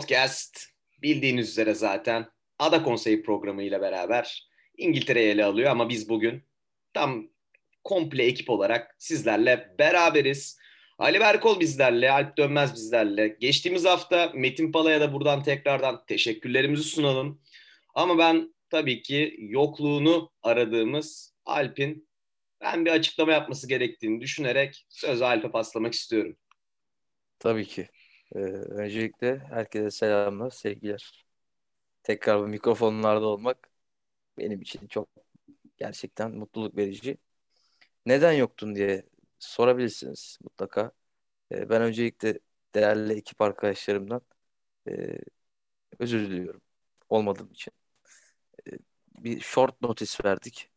Podcast bildiğiniz üzere zaten Ada Konseyi programı ile beraber İngiltere'ye ele alıyor ama biz bugün tam komple ekip olarak sizlerle beraberiz. Ali Berkol bizlerle, Alp Dönmez bizlerle. Geçtiğimiz hafta Metin Pala'ya da buradan tekrardan teşekkürlerimizi sunalım. Ama ben tabii ki yokluğunu aradığımız Alp'in ben bir açıklama yapması gerektiğini düşünerek sözü Alp'e paslamak istiyorum. Tabii ki. Ee, öncelikle herkese selamlar, sevgiler. Tekrar bu mikrofonlarda olmak benim için çok gerçekten mutluluk verici. Neden yoktun diye sorabilirsiniz mutlaka. Ee, ben öncelikle değerli ekip arkadaşlarımdan e, özür diliyorum olmadığım için. E, bir short notice verdik.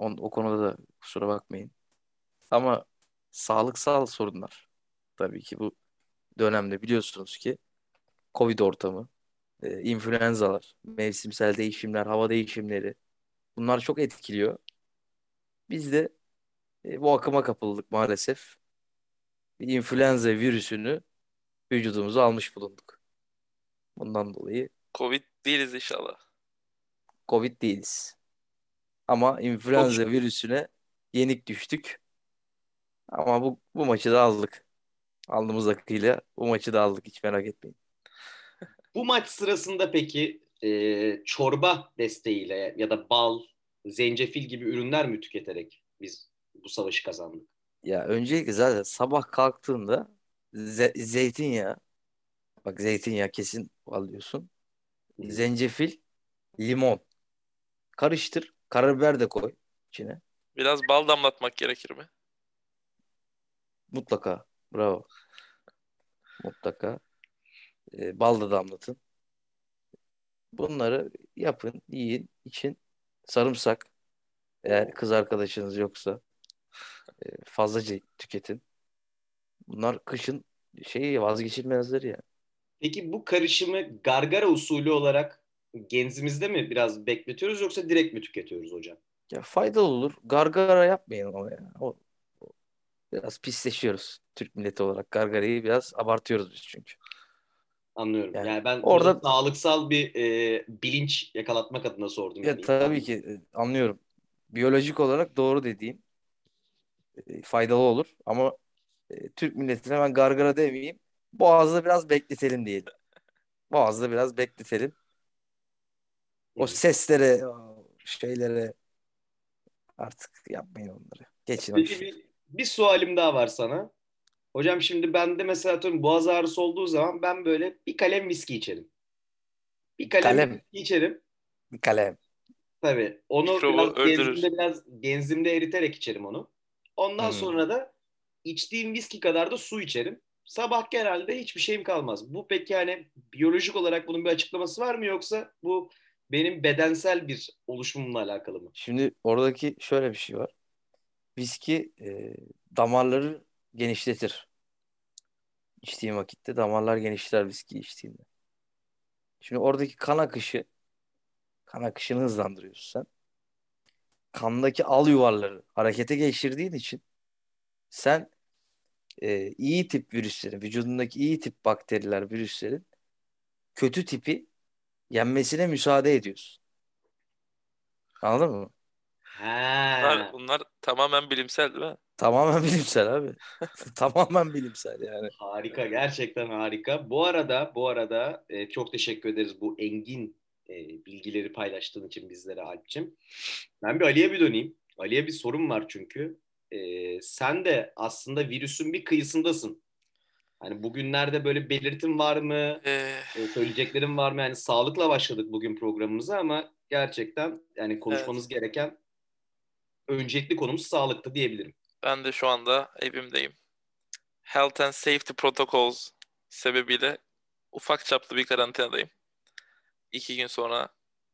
O konuda da kusura bakmayın. Ama sağlıksal sorunlar tabii ki bu dönemde biliyorsunuz ki Covid ortamı, e, influenzalar, mevsimsel değişimler, hava değişimleri bunlar çok etkiliyor. Biz de e, bu akıma kapıldık maalesef. Bir influenza virüsünü vücudumuza almış bulunduk. Bundan dolayı Covid değiliz inşallah. Covid değiliz. Ama influenza virüsüne yenik düştük. Ama bu, bu maçı da aldık. Aldığımız akıyla bu maçı da aldık hiç merak etmeyin. Bu maç sırasında peki e, çorba desteğiyle ya da bal, zencefil gibi ürünler mi tüketerek biz bu savaşı kazandık? Ya öncelikle zaten sabah kalktığında ze- zeytinyağı bak zeytinyağı kesin alıyorsun. Zencefil, limon. Karıştır. Karabiber de koy içine. Biraz bal damlatmak gerekir mi? Mutlaka. Bravo. Mutlaka. Ee, bal da damlatın. Bunları yapın, yiyin, için. Sarımsak. Eğer kız arkadaşınız yoksa e, fazlaca tüketin. Bunlar kışın şeyi vazgeçilmezleri ya. Peki bu karışımı gargara usulü olarak genzimizde mi biraz bekletiyoruz yoksa direkt mi tüketiyoruz hocam? Ya faydalı olur. Gargara yapmayın ama ya. O- biraz pisleşiyoruz Türk milleti olarak. Gargarayı biraz abartıyoruz biz çünkü. Anlıyorum. Yani, Yani ben orada- sağlıksal bir e, bilinç yakalatmak adına sordum. Ya yani. tabii ki e, anlıyorum. Biyolojik olarak doğru dediğin e, faydalı olur ama e, Türk milletine ben gargara demeyeyim. Boğazda biraz bekletelim diyelim. Boğazda biraz bekletelim. O seslere, o şeylere artık yapmayın onları. Geçin Peki bir, bir sualim daha var sana. Hocam şimdi bende mesela atıyorum boğaz ağrısı olduğu zaman ben böyle bir kalem viski içerim. Bir kalem, Kalem. viski içerim. Bir kalem. Tabii. Onu Mikrobu biraz öldürür. genzimde biraz genzimde eriterek içerim onu. Ondan Hmm. sonra da içtiğim viski kadar da su içerim. Sabah genelde hiçbir şeyim kalmaz. Bu peki yani biyolojik olarak bunun bir açıklaması var mı yoksa bu benim bedensel bir oluşumumla alakalı mı? Şimdi oradaki şöyle bir şey var. Viski e, damarları genişletir. İçtiğin vakitte damarlar genişler viski içtiğinde. Şimdi oradaki kan akışı kan akışını hızlandırıyorsun sen. Kandaki al yuvarları harekete geçirdiğin için sen e, iyi tip virüslerin, vücudundaki iyi tip bakteriler, virüslerin kötü tipi yenmesine müsaade ediyorsun. Anladın mı? Bunlar, Ha. bunlar tamamen bilimsel değil mi? Tamamen bilimsel abi. Tamamen bilimsel yani. Harika, gerçekten harika. Bu arada, bu arada e, çok teşekkür ederiz bu engin e, bilgileri paylaştığın için bizlere Alp'cim. Ben bir Ali'ye bir döneyim. Ali'ye bir sorum var çünkü. E, sen de aslında virüsün bir kıyısındasın. Hani bugünlerde böyle belirtin var mı? Ee, E, söyleyeceklerin var mı? Yani sağlıkla başladık bugün programımıza ama gerçekten yani konuşmamız gereken öncelikli konumuz sağlıktı diyebilirim. ben de şu anda evimdeyim. Health and Safety Protocols sebebiyle ufak çaplı bir karantinadayım. İki gün sonra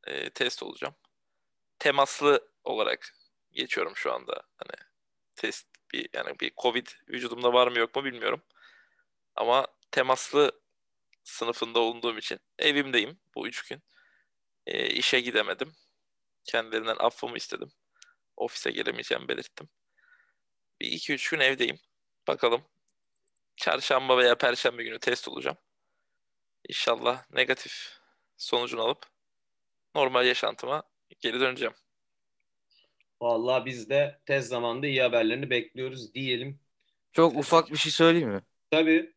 e, test olacağım. Temaslı olarak geçiyorum şu anda. Hani test bir yani bir Covid vücudumda var mı yok mu bilmiyorum. Ama temaslı sınıfında olduğum için evimdeyim bu üç gün. E, işe gidemedim. Kendilerinden affımı istedim. Ofise gelemeyeceğimi belirttim. Bir iki üç gün evdeyim. Bakalım çarşamba veya perşembe günü test olacağım. İnşallah negatif sonucunu alıp normal yaşantıma geri döneceğim. Vallahi biz de tez zamanda iyi haberlerini bekliyoruz diyelim. Çok ufak bir şey söyleyeyim mi? Tabii.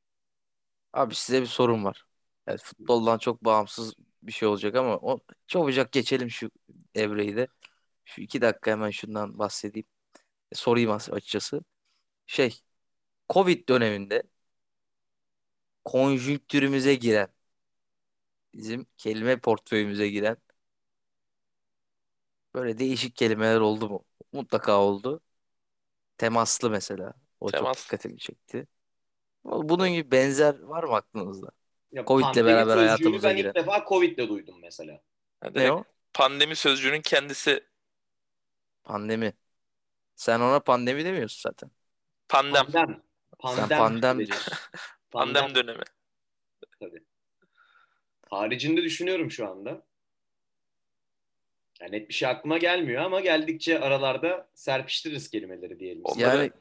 Abi size bir sorum var. Evet, futboldan çok bağımsız bir şey olacak ama o çabucak geçelim şu evreyi de. Şu iki dakika hemen şundan bahsedeyim. E, sorayım as- açıkçası. Şey, Covid döneminde konjüktürümüze giren, bizim kelime portföyümüze giren böyle değişik kelimeler oldu mu? Mutlaka oldu. Temaslı mesela. O çok Temas. dikkatimi çekti. Bunun gibi benzer var mı aklınızda? Ya Covid'le beraber hayatımıza ben giren. ilk defa Covid'le duydum mesela. Ha, Ne o? pandemi sözcüğünün kendisi Pandemi. Sen ona pandemi demiyorsun zaten. pandem. Pandem. Sen pandem diyorsun. Pandem dönemi. Tabii. Haricinde düşünüyorum şu anda. Yani net bir şey aklıma gelmiyor ama geldikçe aralarda serpiştiririz kelimeleri diyelim. Onları- Yani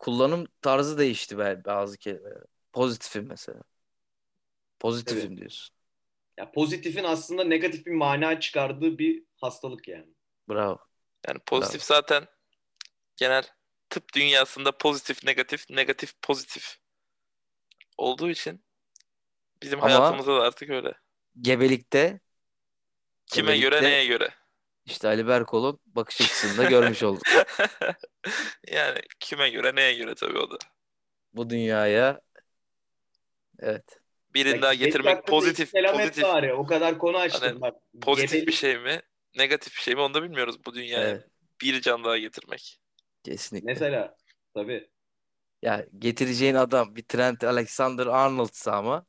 kullanım tarzı değişti be- bazı kelimeler. Pozitifim mesela. Pozitifim diyorsun. Ya pozitifin aslında negatif bir mana çıkardığı bir hastalık yani. Bravo. Yani pozitif zaten genel tıp dünyasında pozitif negatif negatif pozitif olduğu için bizim Ama- hayatımızda da artık öyle. Gebelikte Kime göre Gebelikte- neye göre? işte Ali Berkol'un bakış açısını da görmüş olduk. yani kime göre neye göre tabii o da. Bu dünyaya evet. Birini daha getirmek pozitif pozitif bari. O kadar konu açtım Hani bak. pozitif Gebelik- bir şey mi negatif bir şey mi onu da bilmiyoruz bu dünyaya. Evet. Bir can daha getirmek. Kesinlikle. Mesela tabii. Ya getireceğin adam bir Trent Alexander Arnold'sa ama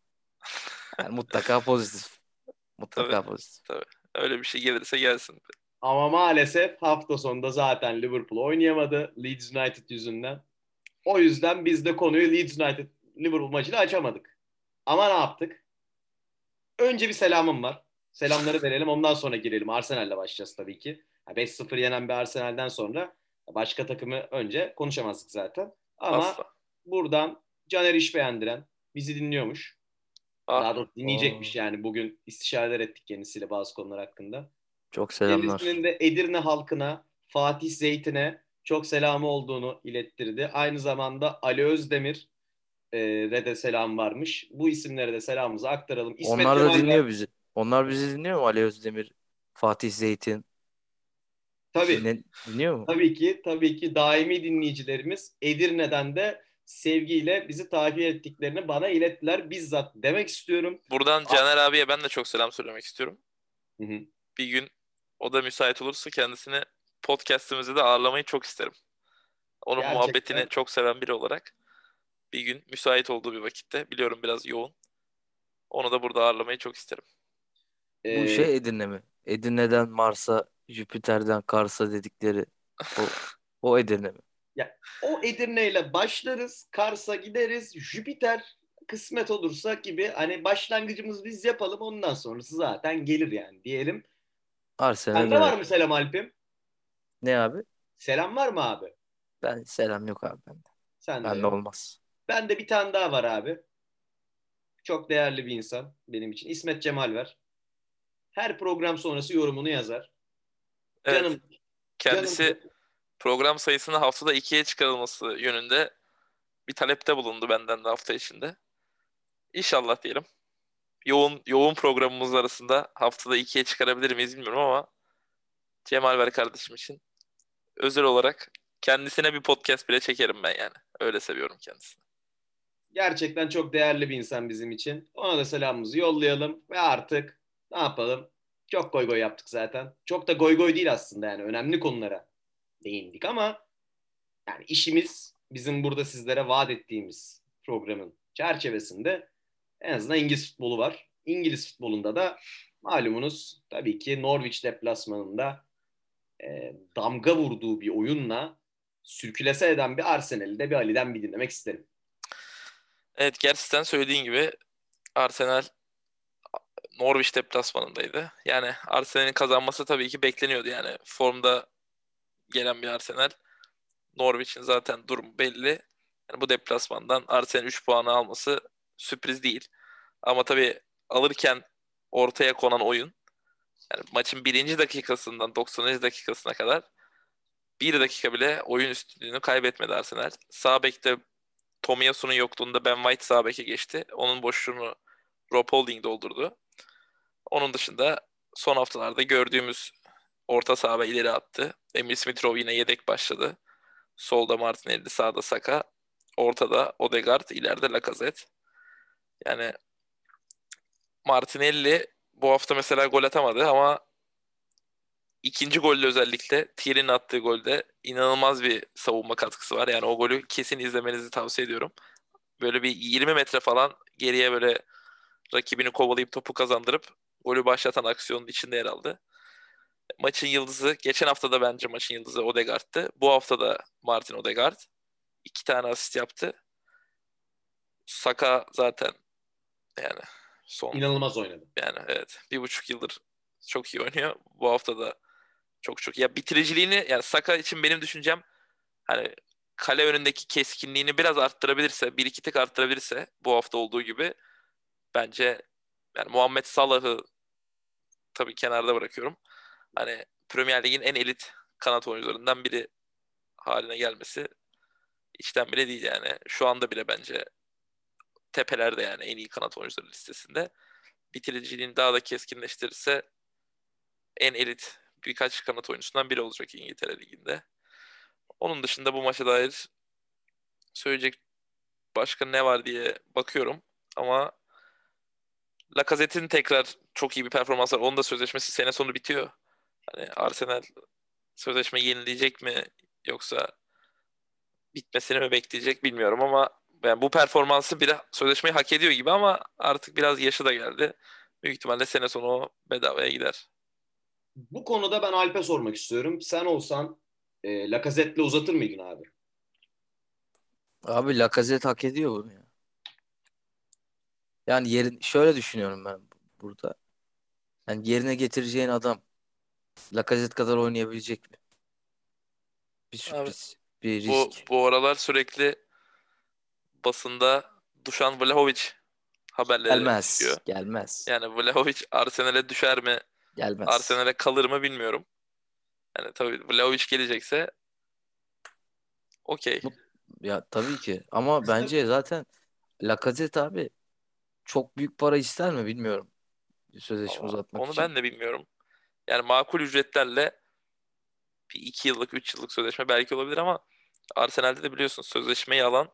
yani mutlaka pozitif. Mutlaka Tabii. pozitif. Öyle bir şey gelirse gelsin. Ama maalesef hafta sonunda zaten Liverpool oynayamadı Leeds United yüzünden. O yüzden biz de konuyu Leeds United Liverpool maçıyla açamadık. Ama ne yaptık? Önce bir selamım var. Selamları verelim ondan sonra girelim. Arsenal'le başlayacağız tabii ki. Ya 5-0 yenen bir Arsenal'den sonra başka takımı önce konuşamazdık zaten. Ama Asla. buradan Caner iş beğendiren bizi dinliyormuş. Ah, Daha doğrusu dinleyecekmiş yani. Bugün istişareler ettik kendisiyle bazı konular hakkında. Çok selamlar. Kendisinin de Edirne halkına, Fatih Zeytin'e çok selamı olduğunu ilettirdi. Aynı zamanda Ali Özdemir e, de selam varmış. Bu isimlere de selamımızı aktaralım. İsmet Onlar da Cemal dinliyor bizi. Onlar bizi dinliyor mu? Ali Özdemir, Fatih Zeytin. Tabii, Dinle- dinliyor mu? tabii ki, tabii ki daimi dinleyicilerimiz Edirne'den de sevgiyle bizi takip ettiklerini bana ilettiler. Bizzat demek istiyorum. Buradan. Caner abiye ben de çok selam söylemek istiyorum. Hı hı. Bir gün o da müsait olursa kendisini podcast'imize de ağırlamayı çok isterim. Onun Gerçekten. muhabbetini çok seven biri olarak bir gün müsait olduğu bir vakitte biliyorum biraz yoğun. Onu da burada ağırlamayı çok isterim. Bu Ee, şey Edirne mi? Edirne'den Mars'a, Jüpiter'den Kars'a dedikleri o, o Edirne mi? O Edirne ile başlarız, Kars'a gideriz, Jüpiter kısmet olursa gibi hani başlangıcımız biz yapalım ondan sonrası zaten gelir yani diyelim. Arsenal Sende var mı selam Alp'im? Ne abi? Selam var mı abi? Ben selam yok abi bende. Sende Bende yok. olmaz. Bende bir tane daha var abi. Çok değerli bir insan benim için. İsmet Cemal var. Her program sonrası yorumunu yazar. Evet, Canım, kendisi canım. program sayısını haftada ikiye çıkarılması yönünde bir talepte bulundu benden de hafta içinde. İnşallah diyelim. Yoğun yoğun programımız arasında haftada ikiye çıkarabilir miyiz bilmiyorum ama Cemal Ver kardeşim için özel olarak kendisine bir podcast bile çekerim ben yani. Öyle seviyorum kendisini. Gerçekten çok değerli bir insan bizim için. Ona da selamımızı yollayalım ve artık ne yapalım? Çok goy goy yaptık zaten. Çok da goy goy değil aslında yani önemli konulara değindik ama yani işimiz bizim burada sizlere vaat ettiğimiz programın çerçevesinde en azından İngiliz futbolu var. İngiliz futbolunda da malumunuz tabii ki Norwich deplasmanında e, damga vurduğu bir oyunla sürkülese eden bir Arsenal'i de bir Ali'den bir dinlemek isterim. Evet gerçekten söylediğin gibi Arsenal Norwich deplasmanındaydı. Yani Arsenal'in kazanması tabii ki bekleniyordu yani. Formda gelen bir Arsenal. Norwich'in zaten durumu belli. Yani bu deplasmandan Arsenal 3 puanı alması sürpriz değil. Ama tabii alırken ortaya konan oyun yani maçın birinci dakikasından 90. dakikasına kadar bir dakika bile oyun üstünlüğünü kaybetmedi Arsenal. Sağ bekte Tomiyasu'nun yokluğunda Ben White sağ geçti. Onun boşluğunu Rob Holding doldurdu. Onun dışında son haftalarda gördüğümüz orta saha ve ileri attı. Emil Smith yine yedek başladı. Solda Martinelli, sağda Saka. Ortada Odegaard, ileride Lacazette. Yani Martinelli bu hafta mesela gol atamadı ama ikinci golde özellikle Thierry'nin attığı golde inanılmaz bir savunma katkısı var. Yani o golü kesin izlemenizi tavsiye ediyorum. Böyle bir 20 metre falan geriye böyle rakibini kovalayıp topu kazandırıp golü başlatan aksiyonun içinde yer aldı. Maçın yıldızı, geçen hafta da bence maçın yıldızı Odegaard'tı. Bu hafta da Martin Odegaard. iki tane asist yaptı. Saka zaten yani son... İnanılmaz oynadı. Yani evet. Bir buçuk yıldır çok iyi oynuyor. Bu hafta da çok çok. Ya bitiriciliğini yani Saka için benim düşüncem hani kale önündeki keskinliğini biraz arttırabilirse, bir iki tek arttırabilirse bu hafta olduğu gibi bence yani Muhammed Salah'ı tabii kenarda bırakıyorum. Hani Premier Lig'in en elit kanat oyuncularından biri haline gelmesi içten bile değil yani. Şu anda bile bence tepelerde yani en iyi kanat oyuncuları listesinde. Bitiriciliğini daha da keskinleştirirse en elit birkaç kanat oyuncusundan biri olacak İngiltere Ligi'nde. Onun dışında bu maça dair söyleyecek başka ne var diye bakıyorum. Ama Lacazette'in tekrar çok iyi bir performans var. Onun da sözleşmesi sene sonu bitiyor. Hani Arsenal sözleşme yenileyecek mi yoksa bitmesini mi bekleyecek bilmiyorum ama yani bu performansı bir sözleşmeyi hak ediyor gibi ama artık biraz yaşı da geldi. Büyük ihtimalle sene sonu bedavaya gider. Bu konuda ben Alp'e sormak istiyorum. Sen olsan e, Lacazette'le uzatır mıydın abi? Abi Lacazette hak ediyor bunu ya. Yani yerin şöyle düşünüyorum ben burada. Yani yerine getireceğin adam Lacazette kadar oynayabilecek mi? Bir sürpriz, Abi, bir risk. Bu, bu aralar sürekli basında Dušan Vlahovic haberleri gelmez, çıkıyor. Gelmez. Yani Vlahovic Arsenal'e düşer mi? Gelmez. Arsenal'e kalır mı bilmiyorum. Yani tabii Vlahovic gelecekse okey. Ya tabii ki ama bence zaten Lacazette abi çok büyük para ister mi bilmiyorum. Sözleşme Ama uzatmak onu için. ben de bilmiyorum. Yani makul ücretlerle bir iki yıllık, üç yıllık sözleşme belki olabilir ama Arsenal'de de biliyorsun sözleşmeyi alan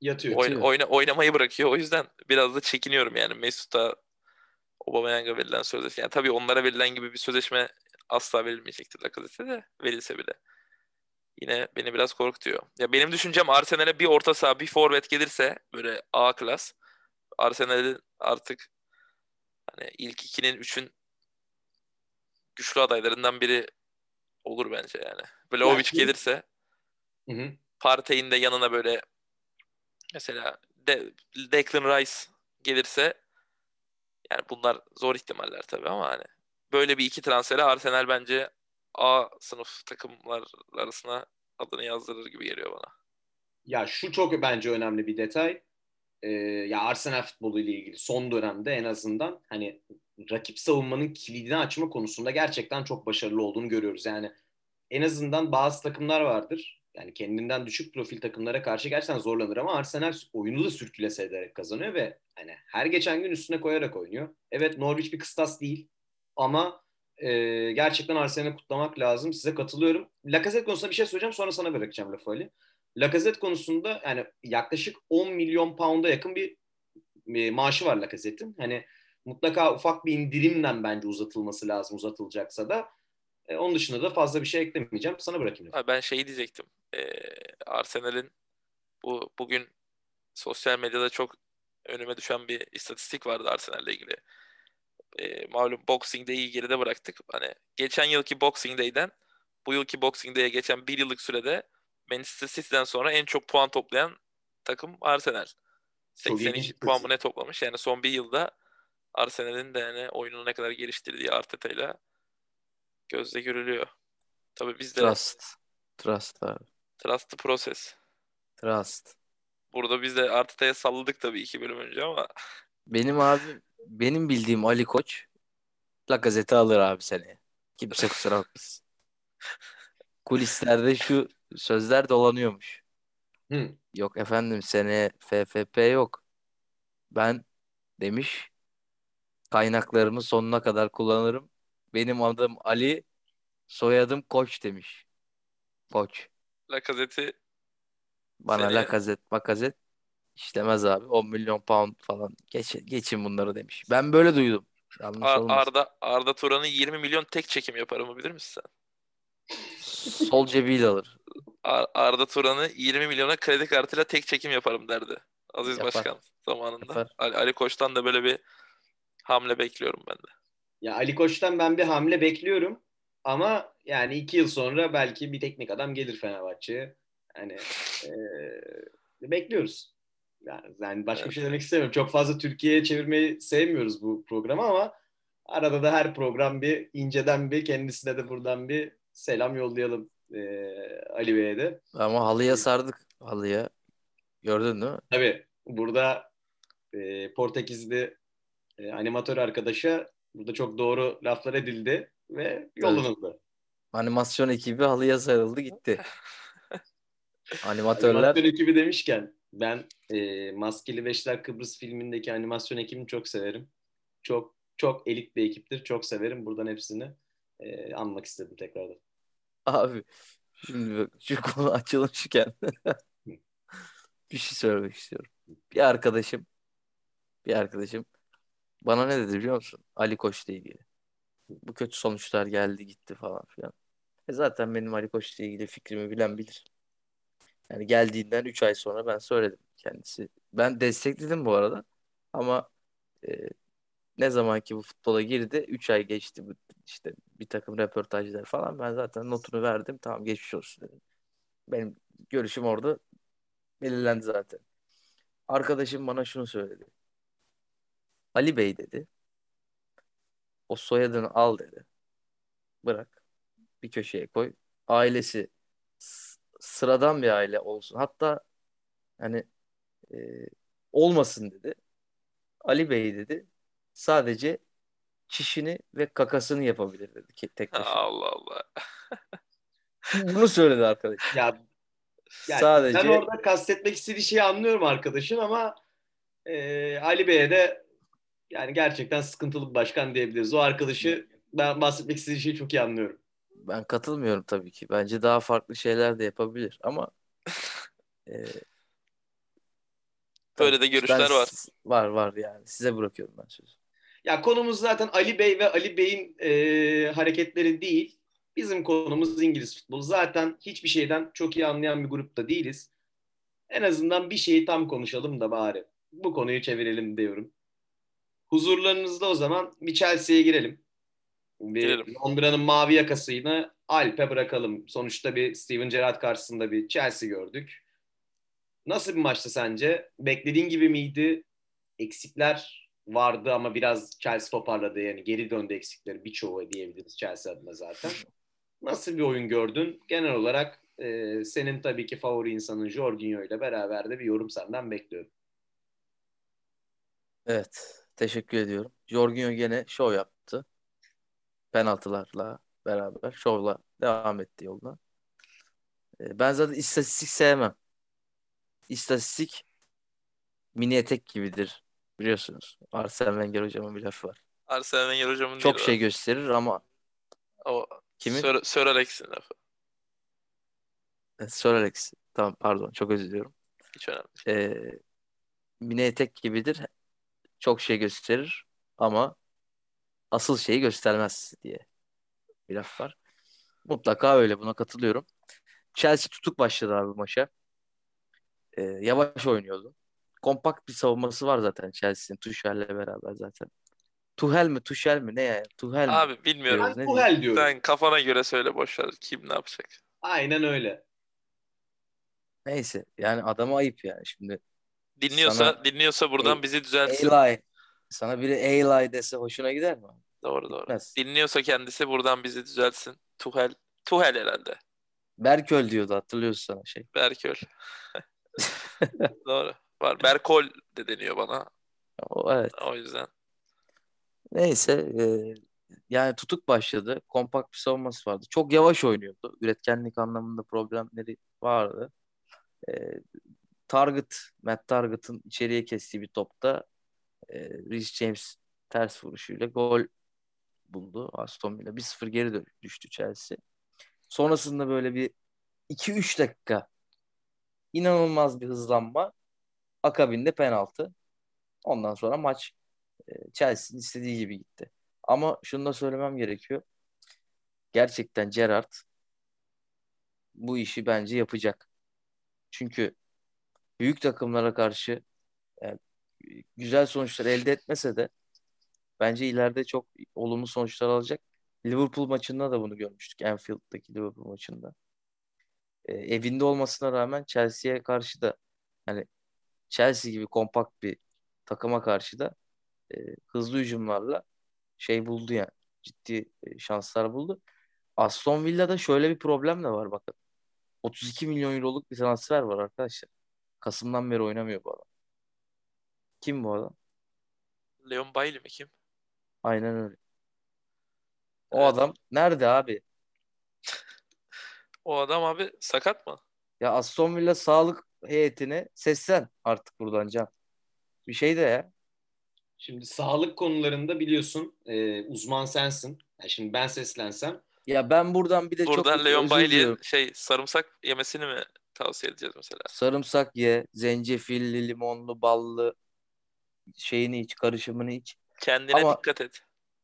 yatıyor. Oyna, oyna, oynamayı bırakıyor. O yüzden biraz da çekiniyorum yani Mesut'a Aubameyang'a verilen sözleşme. Yani tabii onlara verilen gibi bir sözleşme asla verilmeyecektir Lacazette'e de verilse bile. Yine beni biraz korkutuyor. Ya benim düşüncem Arsenal'e bir orta saha, bir forvet gelirse böyle A klas Arsenal'in artık hani ilk ikinin üçün güçlü adaylarından biri olur bence yani. Vlahovic yani, gelirse hı hı. Partey'in de yanına böyle mesela De Declan Rice gelirse yani bunlar zor ihtimaller tabii ama hani böyle bir iki transfere Arsenal bence A sınıf takımlar arasına adını yazdırır gibi geliyor bana. Ya şu çok bence önemli bir detay. Ee, ya Arsenal futbolu ile ilgili son dönemde en azından hani rakip savunmanın kilidini açma konusunda gerçekten çok başarılı olduğunu görüyoruz. Yani en azından bazı takımlar vardır. Yani kendinden düşük profil takımlara karşı gerçekten zorlanır ama Arsenal oyunu da sürkülese ederek kazanıyor ve hani her geçen gün üstüne koyarak oynuyor. Evet Norwich bir kıstas değil ama e, gerçekten Arsenal'i kutlamak lazım. Size katılıyorum. Lacazette konusunda bir şey söyleyeceğim sonra sana bırakacağım lafı Ali. Lacazette konusunda yani yaklaşık 10 milyon pound'a yakın bir, bir maaşı var Lacazette'in. Hani mutlaka ufak bir indirimden bence uzatılması lazım uzatılacaksa da. E, onun dışında da fazla bir şey eklemeyeceğim. Sana bırakayım. ben şey diyecektim. Ee, Arsenal'in bu bugün sosyal medyada çok önüme düşen bir istatistik vardı Arsenal'le ilgili. Ee, malum Boxing Day'i geride bıraktık. Hani geçen yılki Boxing Day'den bu yılki Boxing Day'e geçen bir yıllık sürede Manchester City'den sonra en çok puan toplayan takım Arsenal. 82 puan mı ne toplamış. Yani son bir yılda Arsenal'in de yani oyununu ne kadar geliştirdiği Arteta'yla gözle görülüyor. Tabii biz de Trust. Trust abi. Trust the process. Trust. Burada biz de Arteta'ya salladık tabii iki bölüm önce ama Benim abi benim bildiğim Ali Koç Lacazette alır abi seneye. Kimse kusura bakmasın. Kulislerde şu sözler dolanıyormuş. Hı. Yok efendim seneye FFP yok. Ben demiş kaynaklarımı sonuna kadar kullanırım. Benim adım Ali, soyadım Koç demiş. Koç. Lacazette'i Bana Seneye- Lacazette, Makazette işlemez abi. 10 milyon pound falan. Geç, geçin bunları demiş. Ben böyle duydum. Yanlış Ar- olmasın. Arda Arda Turan'ı 20 milyon tek çekim yaparımı bilir misin sen? Sol cebiyle alır. Ar- Arda Turan'ı 20 milyona kredi kartıyla tek çekim yaparım derdi. Aziz Yapar. Başkan zamanında. Yapar. Ali, Ali Koç'tan da böyle bir hamle bekliyorum ben de. Ya Ali Koç'tan ben bir hamle bekliyorum. Ama yani iki yıl sonra belki bir teknik adam gelir Fenerbahçe'ye. Yani eee, bekliyoruz. Yani, yani başka bir şey demek istemiyorum. Çok fazla Türkiye'ye çevirmeyi sevmiyoruz bu programı ama arada da her program bir inceden bir kendisine de buradan bir selam yollayalım eee, Ali Bey'e de. Ama halıya sardık. Halıya. Gördün değil mi? Tabii burada e, Portekizli e, animatör arkadaşa burada çok doğru laflar edildi ve yollanıldı. Animasyon ekibi halıya sarıldı gitti. Animatörler Animasyon ekibi demişken ben e, Maskeli Beşler Kıbrıs filmindeki animasyon ekibini çok severim. Çok çok elit bir ekiptir. Çok severim. Buradan hepsini e, anmak istedim tekrardan. abi şimdi bak, şu konu açılmışken bir şey söylemek istiyorum. Bir arkadaşım bir arkadaşım bana ne dedi biliyor musun? Ali Koç'la ilgili. Bu kötü sonuçlar geldi gitti falan filan. E zaten benim Ali Koç'la ilgili fikrimi bilen bilir. Yani geldiğinden 3 ay sonra ben söyledim kendisi. Ben destekledim bu arada. Ama e, ne zaman ki bu futbola girdi 3 ay geçti bu işte bir takım röportajlar falan ben zaten notunu verdim. Tamam geçmiş olsun dedim. Benim görüşüm orada belirlendi zaten. Arkadaşım bana şunu söyledi. Ali Bey dedi. O soyadını al dedi. Bırak. Bir köşeye koy. Ailesi sıradan bir aile olsun. Hatta hani e, olmasın dedi. Ali Bey dedi. Sadece çişini ve kakasını yapabilir dedi tek başına. Allah Allah. Bunu söyledi arkadaş. Ya yani Sadece ben orada kastetmek istediği şeyi anlıyorum arkadaşın ama e, Ali Bey'e de yani gerçekten sıkıntılı bir başkan diyebiliriz. O arkadaşı ben bahsetmek istediği şeyi çok iyi anlıyorum. ben katılmıyorum tabii ki. Bence daha farklı şeyler de yapabilir ama e, Böyle de görüşler ben- var. Var var yani. Size bırakıyorum ben sözü. Ya konumuz zaten Ali Bey ve Ali Bey'in e, hareketleri değil. Bizim konumuz İngiliz futbolu. Zaten hiçbir şeyden çok iyi anlayan bir grupta değiliz. En azından bir şeyi tam konuşalım da bari. Bu konuyu çevirelim diyorum. Huzurlarınızda o zaman bir Chelsea'ye girelim. Bir Girelim. Londra'nın mavi yakasını Alp'e bırakalım. Sonuçta bir Steven Gerrard karşısında bir Chelsea gördük. Nasıl bir maçtı sence? Beklediğin gibi miydi? Eksikler vardı ama biraz Chelsea toparladı. Yani geri döndü eksikleri birçoğu diyebiliriz Chelsea adına zaten. Nasıl bir oyun gördün? Genel olarak e, senin tabii ki favori insanın Jorginho ile beraber de bir yorum senden bekliyorum. Evet. Teşekkür ediyorum. Jorginho gene şov yaptı. Penaltılarla beraber şovla devam etti yoluna. E, Ben zaten istatistik sevmem. İstatistik mini etek gibidir. Biliyorsunuz. Arsene Wenger hocamın bir lafı var. Arsene Wenger hocamın Çok değil şey o. gösterir ama O Kimin? Sir, Sir Alex'in lafı. e, Sir Alex. Tamam pardon çok özür diliyorum. Hiç önemli. E, mini etek gibidir. Çok şey gösterir ama asıl şeyi göstermez diye bir laf var. Mutlaka öyle buna katılıyorum. Chelsea tutuk başladı abi maça. E, yavaş oynuyordu. Kompakt bir savunması var zaten Chelsea'nin Tuchel'le beraber zaten. Tuhel mi Tuchel mi ne yani? Tuhel mi? Abi bilmiyorum. Diyoruz, Ben Tuhel diyorum. Sen kafana göre söyle boşver. Kim ne yapacak? Aynen öyle. Neyse yani adama ayıp yani şimdi. Dinliyorsa Sana- dinliyorsa buradan Ey- bizi düzeltsin. Eli. Sana biri Eli dese hoşuna gider mi? Doğru doğru. Gitmez. Dinliyorsa kendisi buradan bizi düzeltsin. Tuhel. Tuhel herhalde. Berköl diyordu hatırlıyorsun sana şey. Berköl. Doğru. Var. Berkol de deniyor bana. O, evet. O yüzden. Neyse e, yani tutuk başladı. Kompakt bir savunması vardı. Çok yavaş oynuyordu. Üretkenlik anlamında problemleri vardı. E, Target, Matt Target'ın içeriye kestiği bir topta e, Reece James ters vuruşuyla gol buldu Aston Villa. 1-0 geri düştü Chelsea. Sonrasında böyle bir 2-3 dakika inanılmaz bir hızlanma. Akabinde penaltı. Ondan sonra maç e, Chelsea'nin istediği gibi gitti. Ama şunu da söylemem gerekiyor. Gerçekten Gerrard bu işi bence yapacak. Çünkü büyük takımlara karşı yani güzel sonuçlar elde etmese de bence ileride çok olumlu sonuçlar alacak. Liverpool maçında da bunu görmüştük. Anfield'daki Liverpool maçında. E, evinde olmasına rağmen Chelsea'ye karşı da yani Chelsea gibi kompakt bir takıma karşı da e, hızlı hücumlarla şey buldu yani. Ciddi e, şanslar buldu. Aston Villa'da şöyle bir problem de var bakın. 32 milyon euroluk bir transfer var arkadaşlar. Kasım'dan beri oynamıyor bu adam. Kim bu adam? Leon Bailey mi kim? Aynen öyle. O Evet. adam nerede abi? O adam abi sakat mı? Ya Aston Villa sağlık heyetine seslen artık buradan Can. Bir şey de ya. Şimdi sağlık konularında biliyorsun e, uzman sensin. Yani şimdi ben seslensem Ya ben buradan bir de çok Buradan Leon diliyorum. şey sarımsak yemesini mi tavsiye edeceğiz mesela? Sarımsak ye, zencefilli, limonlu, ballı şeyini iç, karışımını iç. Kendine Ama- dikkat et.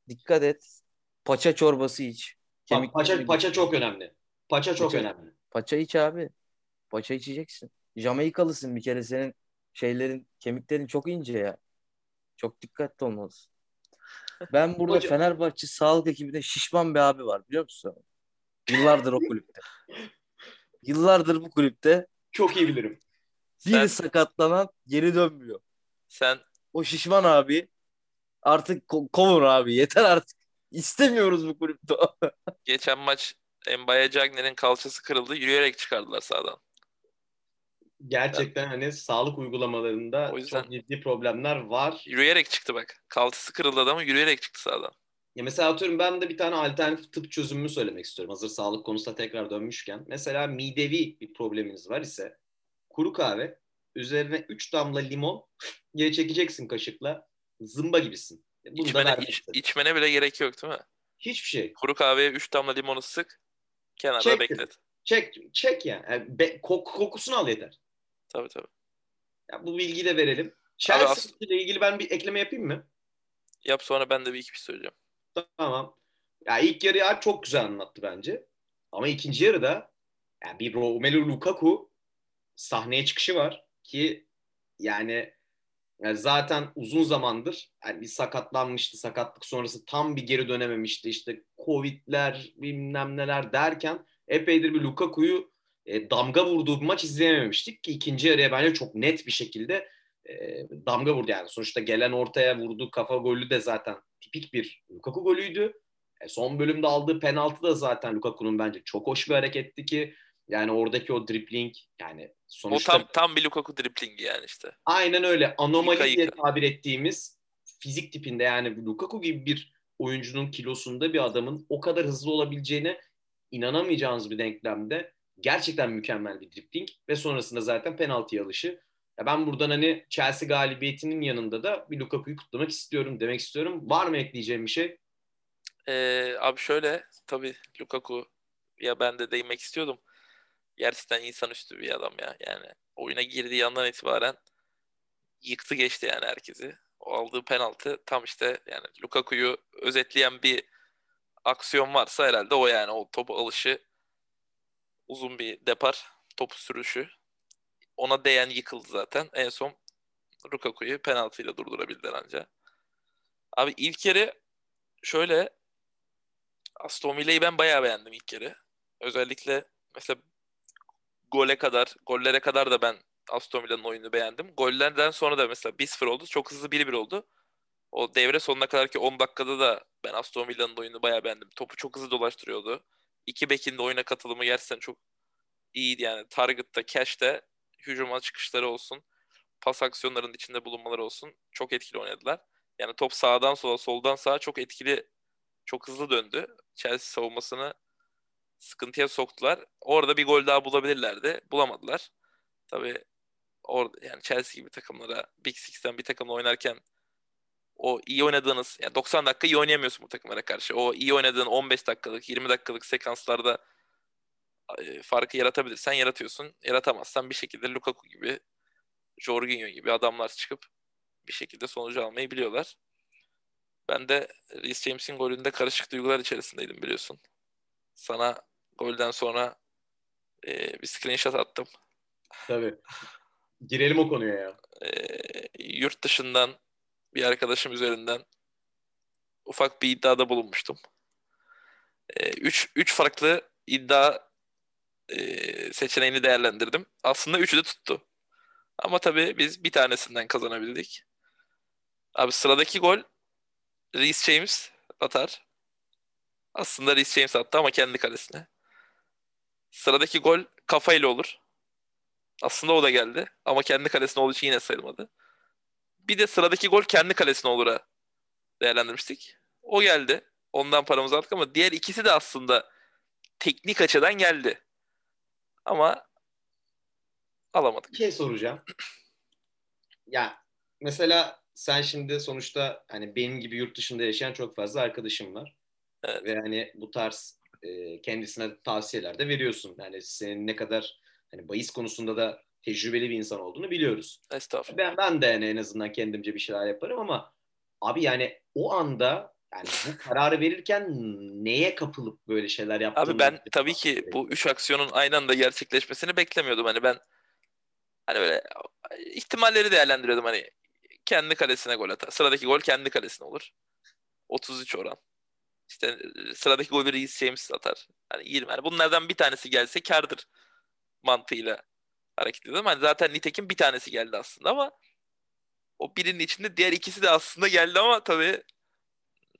Dikkat et. Paça çorbası iç. bak, paça, paça çok önemli. Paça çok Paça- önemli. Paça iç abi. Paça içeceksin. Jamaikalısın bir kere senin şeylerin, kemiklerin çok ince ya. Çok dikkatli olmalısın. Ben burada Hocam- Fenerbahçe sağlık ekibinde şişman bir abi var biliyor musun? Yıllardır o kulüpte. Yıllardır bu kulüpte Çok iyi bilirim. biri Sen- sakatlanan geri dönmüyor. Sen O şişman abi artık ko- kovun abi yeter artık. İstemiyoruz bu kulüpte. geçen maç Mbaye Cagney'in kalçası kırıldı. Yürüyerek çıkardılar sağdan. Gerçekten hani sağlık uygulamalarında O yüzden- çok ciddi problemler var. Yürüyerek çıktı bak. Kalçası kırıldı adamı yürüyerek çıktı sağdan. Ya mesela atıyorum ben de bir tane alternatif tıp çözümünü söylemek istiyorum. Hazır sağlık konusuna tekrar dönmüşken. Mesela midevi bir probleminiz var ise kuru kahve üzerine 3 damla limon geri çekeceksin kaşıkla. Zımba gibisin. Bunu da İçmene, iç- içmene bile gerek yok değil mi? Hiçbir şey. Kuru kahveye 3 damla limonu sık. Kenarda Çektim. beklet. Çek, çek yani. yani be- kok- kokusunu al yeter. Tabii tabii. Ya bu bilgiyi de verelim. Chelsea as- ile ilgili ben bir ekleme yapayım mı? Yap sonra ben de bir iki bir söyleyeceğim. Tamam. Ya ilk yarıyı çok güzel anlattı bence. Ama ikinci yarıda yani bir Romelu Lukaku sahneye çıkışı var ki yani, yani zaten uzun zamandır yani bir sakatlanmıştı. Sakatlık sonrası tam bir geri dönememişti. İşte Covid'ler bilmem neler derken epeydir bir Lukaku'yu e, damga vurduğu bir maç izleyememiştik ki ikinci yarıya bence çok net bir şekilde e, damga vurdu yani. Sonuçta gelen ortaya vurduğu kafa golü de zaten tipik bir Lukaku golüydü. E, son bölümde aldığı penaltı da zaten Lukaku'nun bence çok hoş bir hareketti ki yani oradaki o dribbling yani O sonuçta tam tam bir Lukaku driplingi yani işte. aynen öyle anomali Yıka diye yıka. tabir ettiğimiz fizik tipinde yani Lukaku gibi bir oyuncunun kilosunda bir adamın o kadar hızlı olabileceğine inanamayacağınız bir denklemde gerçekten mükemmel bir dribbling ve sonrasında zaten penaltı alışı. Ya ben buradan hani Chelsea galibiyetinin yanında da bir Lukaku'yu kutlamak istiyorum demek istiyorum. Var mı ekleyeceğim bir şey? Ee, abi şöyle tabii Lukaku ya ben de değinmek istiyordum. Gerçekten insanüstü bir adam ya. Yani oyuna girdiği yandan itibaren yıktı geçti yani herkesi. O aldığı penaltı tam işte yani Lukaku'yu özetleyen bir aksiyon varsa herhalde o yani o topu alışı uzun bir depar topu sürüşü ona değen yıkıldı zaten. En son Lukaku'yu penaltıyla durdurabildiler anca. Abi ilk yarı şöyle Aston Villa'yı ben bayağı beğendim ilk yarı. Özellikle mesela gole kadar, gollere kadar da ben Aston Villa'nın oyununu beğendim. Gollerden sonra da mesela 1-0 oldu. Çok hızlı 1-1 oldu. O devre sonuna kadar ki 10 dakikada da ben Aston Villa'nın oyununu bayağı beğendim. Topu çok hızlı dolaştırıyordu. İki bekin de oyuna katılımı gerçekten çok iyiydi yani. Target'ta, Cash'te hücuma çıkışları olsun, pas aksiyonlarının içinde bulunmaları olsun çok etkili oynadılar. Yani top sağdan sola, soldan sağa çok etkili, çok hızlı döndü. Chelsea savunmasını sıkıntıya soktular. Orada bir gol daha bulabilirlerdi. Bulamadılar. Tabii orada yani Chelsea gibi takımlara Big Six'ten bir takımla oynarken o iyi oynadığınız yani 90 dakika iyi oynayamıyorsun bu takımlara karşı. O iyi oynadığın 15 dakikalık 20 dakikalık sekanslarda e, farkı yaratabilirsen yaratıyorsun. Yaratamazsan bir şekilde Lukaku gibi Jorginho gibi adamlar çıkıp bir şekilde sonucu almayı biliyorlar. Ben de Reece James'in golünde karışık duygular içerisindeydim biliyorsun. Sana golden sonra e, bir screenshot attım. Tabii. Girelim o konuya ya. E, yurt dışından bir arkadaşım üzerinden ufak bir iddiada bulunmuştum. 3 e, üç farklı iddia e, seçeneğini değerlendirdim. Aslında üçü de tuttu. Ama tabii biz bir tanesinden kazanabildik. Abi sıradaki gol Reece James atar. Aslında Reece James attı ama kendi kalesine. Sıradaki gol kafayla olur. Aslında o da geldi. Ama kendi kalesine olduğu için yine sayılmadı. Bir de sıradaki gol kendi kalesine olur'a değerlendirmiştik. O geldi. Ondan paramızı aldık ama diğer ikisi de aslında teknik açıdan geldi. Ama alamadık. Bir şey soracağım. ya mesela sen şimdi sonuçta hani benim gibi yurt dışında yaşayan çok fazla arkadaşım var. Evet. Ve hani bu tarz e, kendisine tavsiyeler de veriyorsun. Yani senin ne kadar hani bahis konusunda da tecrübeli bir insan olduğunu biliyoruz. Estağfurullah. Ben, ben de yani en azından kendimce bir şeyler yaparım ama abi yani o anda yani bu kararı verirken neye kapılıp böyle şeyler yaptığını... Abi ben tabii ki bu üç aksiyonun aynı anda gerçekleşmesini beklemiyordum. Hani ben hani böyle ihtimalleri değerlendiriyordum. Hani kendi kalesine gol atar. Sıradaki gol kendi kalesine olur. 33 oran. İşte sıradaki golü Reece James atar. Hani 20. Yani bunlardan bir tanesi gelse kardır mantığıyla hareket ediyorum. Hani zaten nitekim bir tanesi geldi aslında ama o birinin içinde diğer ikisi de aslında geldi ama tabii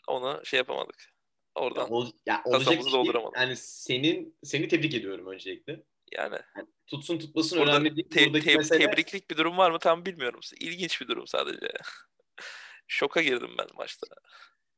onu şey yapamadık. Oradan ya, ol, ya kasamızı dolduramadık. Yani senin seni tebrik ediyorum öncelikle. Yani, yani tutsun tutmasın Burada önemli değil. Te- te- mesele... Tebriklik bir durum var mı tam bilmiyorum. İlginç bir durum sadece. Şoka girdim ben maçta.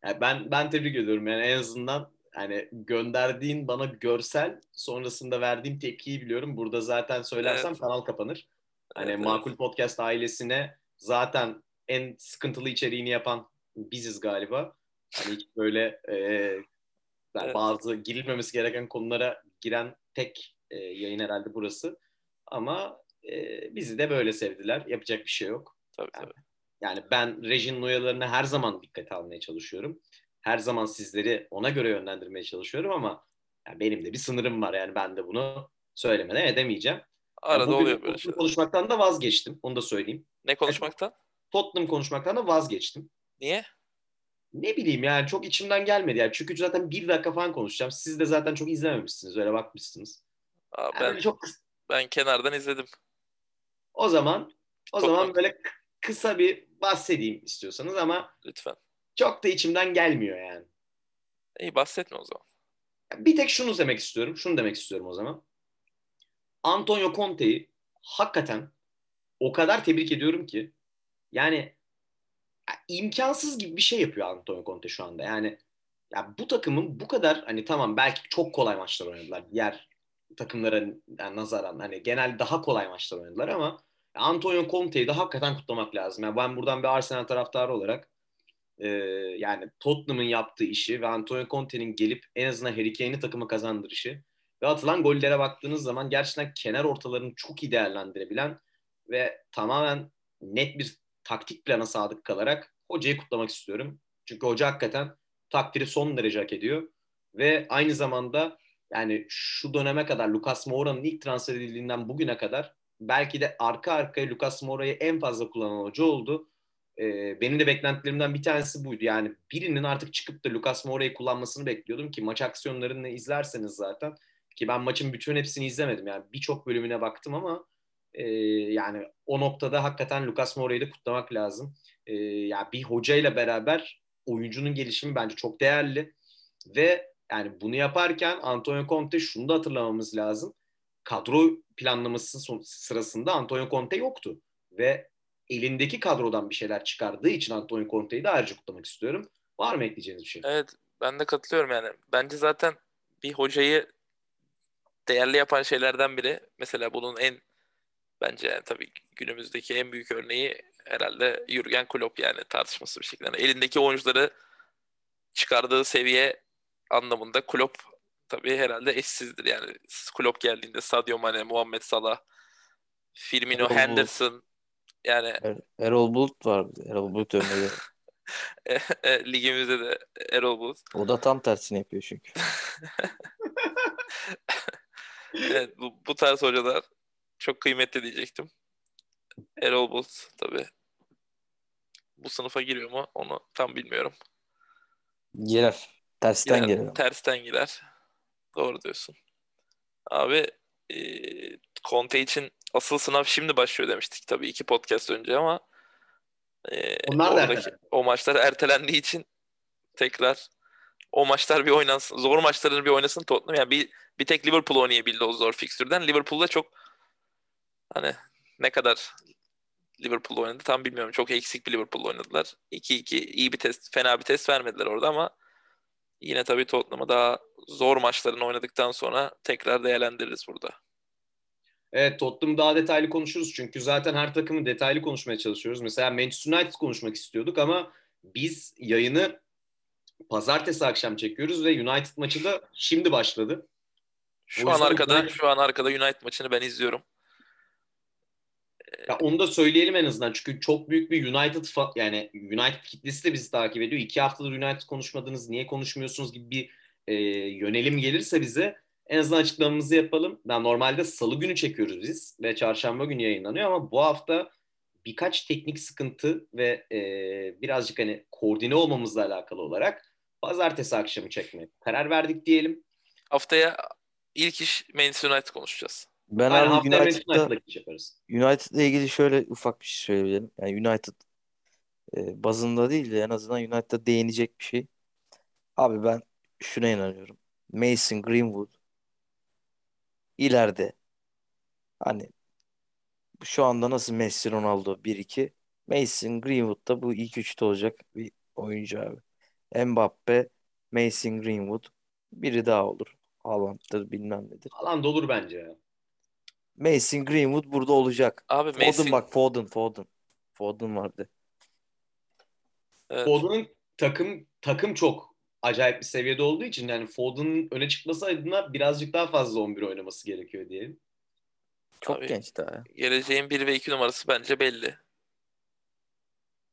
Yani ben ben tebrik ediyorum yani en azından yani gönderdiğin bana görsel sonrasında verdiğim tepkiyi biliyorum. Burada zaten söylersem evet. kanal kapanır. Hani evet, Makul evet. Podcast ailesine zaten en sıkıntılı içeriğini yapan biziz galiba. Hani hiç böyle e, evet. bazı girilmemesi gereken konulara giren tek e, yayın herhalde burası. Ama e, bizi de böyle sevdiler. Yapacak bir şey yok. Tabii yani, tabii. Yani ben rejinin uyarılarına her zaman dikkate almaya çalışıyorum. Her zaman sizleri ona göre yönlendirmeye çalışıyorum ama yani benim de bir sınırım var. Yani ben de bunu söylemeden edemeyeceğim. Arada yani oluyor böyle şeyler. Konuşmaktan da vazgeçtim. Onu da söyleyeyim. Ne konuşmaktan? Yani, Tottenham konuşmaktan da vazgeçtim. Niye? Ne bileyim yani çok içimden gelmedi. Yani çünkü zaten bir dakika falan konuşacağım. Siz de zaten çok izlememişsiniz. Öyle bakmışsınız. Aa, ben yani çok ben kenardan izledim. O zaman o Toplam. zaman böyle kısa bir bahsedeyim istiyorsanız ama lütfen. Çok da içimden gelmiyor yani. İyi bahsetme o zaman. Bir tek şunu demek istiyorum. Şunu demek istiyorum o zaman. Antonio Conte'yi hakikaten o kadar tebrik ediyorum ki yani imkansız gibi bir şey yapıyor Antonio Conte şu anda. Yani ya bu takımın bu kadar hani tamam belki çok kolay maçlar oynadılar. Diğer takımlara yani nazaran hani genel daha kolay maçlar oynadılar ama Antonio Conte'yi de hakikaten kutlamak lazım. Yani ben buradan bir Arsenal taraftarı olarak e, yani Tottenham'ın yaptığı işi ve Antonio Conte'nin gelip en azından Harry Kane'i takıma kazandırışı ve atılan gollere baktığınız zaman gerçekten kenar ortalarını çok iyi değerlendirebilen ve tamamen net bir taktik plana sadık kalarak hocayı kutlamak istiyorum. Çünkü hoca hakikaten takdiri son derece hak ediyor. Ve aynı zamanda yani şu döneme kadar Lucas Moura'nın ilk transfer edildiğinden bugüne kadar belki de arka arkaya Lucas Moura'yı en fazla kullanan hoca oldu. Ee, benim de beklentilerimden bir tanesi buydu. Yani birinin artık çıkıp da Lucas Moura'yı kullanmasını bekliyordum ki maç aksiyonlarını izlerseniz zaten ki ben maçın bütün hepsini izlemedim. Yani birçok bölümüne baktım ama e, yani o noktada hakikaten Lucas Moura'yı da kutlamak lazım. E, yani bir hocayla beraber oyuncunun gelişimi bence çok değerli ve yani bunu yaparken Antonio Conte şunu da hatırlamamız lazım. kadro planlaması sırasında Antonio Conte yoktu. Ve elindeki kadrodan bir şeyler çıkardığı için Antonio Conte'yi de ayrıca kutlamak istiyorum. Var mı ekleyeceğiniz bir şey? Evet ben de katılıyorum yani. Bence zaten bir hocayı değerli yapan şeylerden biri mesela bunun en bence yani tabii günümüzdeki en büyük örneği herhalde Jurgen Klopp yani tartışması bir şekilde. Yani elindeki oyuncuları çıkardığı seviye anlamında Klopp tabii herhalde eşsizdir yani. Klopp geldiğinde Sadio Mane, Muhammed Salah, Firmino. Henderson yani Er- Erol Bulut var. Erol Bulut örneği. e, ligimizde de Erol Bulut. O da tam tersini yapıyor çünkü. Evet, bu, bu tarz hocalar çok kıymetli diyecektim. Erol Bulut tabii. Bu sınıfa giriyor mu onu tam bilmiyorum. Girer. Tersten Girer, girer. tersten girer. Doğru diyorsun. Abi e, Conte için asıl sınav şimdi başlıyor demiştik tabii iki podcast önce ama e, Onlar da oradaki- o maçlar ertelendiği için tekrar o maçlar bir oynansın. Zor maçlarını bir oynasın Tottenham. Yani bir, bir tek Liverpool oynayabildi o zor fikstürden. Liverpool'da çok hani ne kadar Liverpool oynadı tam bilmiyorum. Çok eksik bir Liverpool oynadılar. 2-2 iyi bir test, fena bir test vermediler orada ama yine tabii Tottenham'a daha zor maçlarını oynadıktan sonra tekrar değerlendiririz burada. Evet Tottenham daha detaylı konuşuruz çünkü zaten her takımı detaylı konuşmaya çalışıyoruz. Mesela Manchester United konuşmak istiyorduk ama biz yayını pazartesi akşam çekiyoruz ve United maçı da şimdi başladı. Şu an arkada United- şu an arkada United maçını ben izliyorum. Ya onu da söyleyelim en azından çünkü çok büyük bir United yani United kitlesi de bizi takip ediyor. İki haftadır United konuşmadınız, niye konuşmuyorsunuz gibi bir e, yönelim gelirse bize en azından açıklamamızı yapalım. Yani normalde salı günü çekiyoruz biz ve çarşamba günü yayınlanıyor ama bu hafta birkaç teknik sıkıntı ve e, birazcık hani koordine olmamızla alakalı olarak pazartesi akşamı çekmeye karar verdik diyelim. Haftaya ilk iş Manchester United konuşacağız. Ben Aynen abi United'da United'la iş yaparız. United'la ilgili şöyle ufak bir şey söyleyebilirim. Yani United e, bazında değil de en azından United'a değinecek bir şey. Abi ben şuna inanıyorum. Mason Greenwood ileride hani şu anda nasıl Messi Ronaldo 1-2 Mason Greenwood da bu ilk üçte olacak bir oyuncu abi. Mbappe, Mason Greenwood biri daha olur. Haaland'dır bilmem nedir. Alan da olur bence ya. Mason Greenwood burada olacak. Abi Foden Mason bak Foden Foden. Foden vardı. evet. Foden'ın takım takım çok acayip bir seviyede olduğu için yani Foden'ın öne çıkması adına birazcık daha fazla 11 oynaması gerekiyor diyelim. Çok Abi, genç daha. Geleceğin 1 ve 2 numarası bence belli.